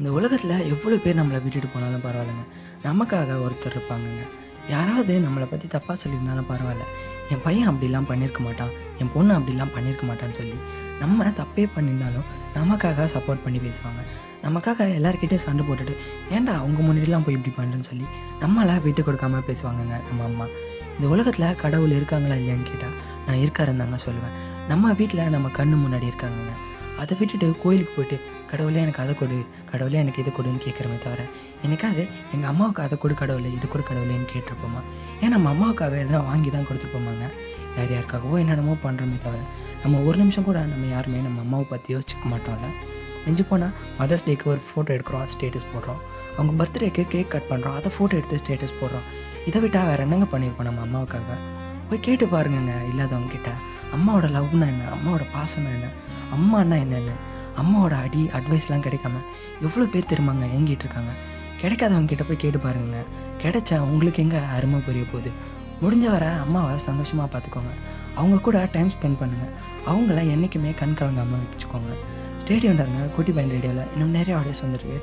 இந்த உலகத்தில் எவ்வளோ பேர் நம்மளை விட்டுட்டு போனாலும் பரவாயில்லைங்க. நமக்காக ஒருத்தர் இருப்பாங்கங்க. யாராவது நம்மளை பற்றி தப்பாக சொல்லியிருந்தாலும் பரவாயில்ல. என் பையன் அப்படிலாம் பண்ணியிருக்க மாட்டான். என் பொண்ணு அப்படிலாம் பண்ணியிருக்க மாட்டான்னு சொல்லி நம்ம தப்பே பண்ணியிருந்தாலும் நமக்காக சப்போர்ட் பண்ணி பேசுவாங்க. நமக்காக எல்லாருக்கிட்டையும் சண்டை போட்டுட்டு ஏன்டா அவங்க முன்னாடிலாம் போய் இப்படி பண்ணுறேன்னு சொல்லி நம்மளை விட்டு கொடுக்காம பேசுவாங்கங்க நம்ம அம்மா. இந்த உலகத்தில் கடவுள் இருக்காங்களா இல்லையான்னு கேட்டால் நான் இருக்காருன்னு தாங்க சொல்லுவேன். நம்ம வீட்டில் நம்ம கண்ணு முன்னாடி இருக்காங்கங்க. அதை விட்டுட்டு கோயிலுக்கு போயிட்டு கடவுளே எனக்கு அதை கொடு கடவுளே எனக்கு இதை கொடுன்னு கேட்குறமே தவிர எனக்காவது எங்கள் அம்மாவுக்கு அதை கொடு கடவுளே இது கொடு கடவுளேன்னு கேட்டிருப்போமா? ஏன்னா நம்ம அம்மாவுக்காக எதனா வாங்கி தான் கொடுத்துருப்போமாங்க? யார் யாருக்காகவோ என்னென்னமோ பண்ணுறோமே தவிர நம்ம ஒரு நிமிஷம் கூட நம்ம யாருமே நம்ம அம்மாவை பற்றி யோசிச்சுக்க மாட்டோம்ல. நெஞ்சு போனால் மதர்ஸ் டேக்கு ஒரு ஃபோட்டோ எடுக்கிறோம் ஸ்டேட்டஸ் போடுறோம். அவங்க பர்த்டேக்கு கேக் கட் பண்ணுறோம் அதை ஃபோட்டோ எடுத்து ஸ்டேட்டஸ் போடுறோம். இதை விட்டால் வேறு என்னங்க பண்ணியிருப்போம் நம்ம அம்மாவுக்காக? போய் கேட்டு பாருங்கங்க இல்லாதவங்க கிட்ட. அம்மாவோட லவ்னா என்ன? அம்மாவோட பாசம்னா என்ன? அம்மானா என்னென்னு? அம்மாவோட அடி அட்வைஸ்லாம் கிடைக்காம எவ்வளோ பேர் தெரியுமாங்க? ஏங்கிட்டு இருக்காங்க. கிடைக்காதவங்க கிட்ட போய் கேட்டு பாருங்க. கிடைச்சா உங்களுக்கு எங்கே அருமை புரிய போகுது? முடிஞ்ச வர அம்மாவை சந்தோஷமாக பார்த்துக்கோங்க. அவங்க கூட டைம் ஸ்பெண்ட் பண்ணுங்கள் அவங்கள என்றைக்குமே கண் கலங்காமல் வச்சுக்கோங்க. ஸ்டேடியம் குட்டி பயன் ரேடியோவில் இன்னும் நிறைய ஆடியோஸ் வந்துருக்கு.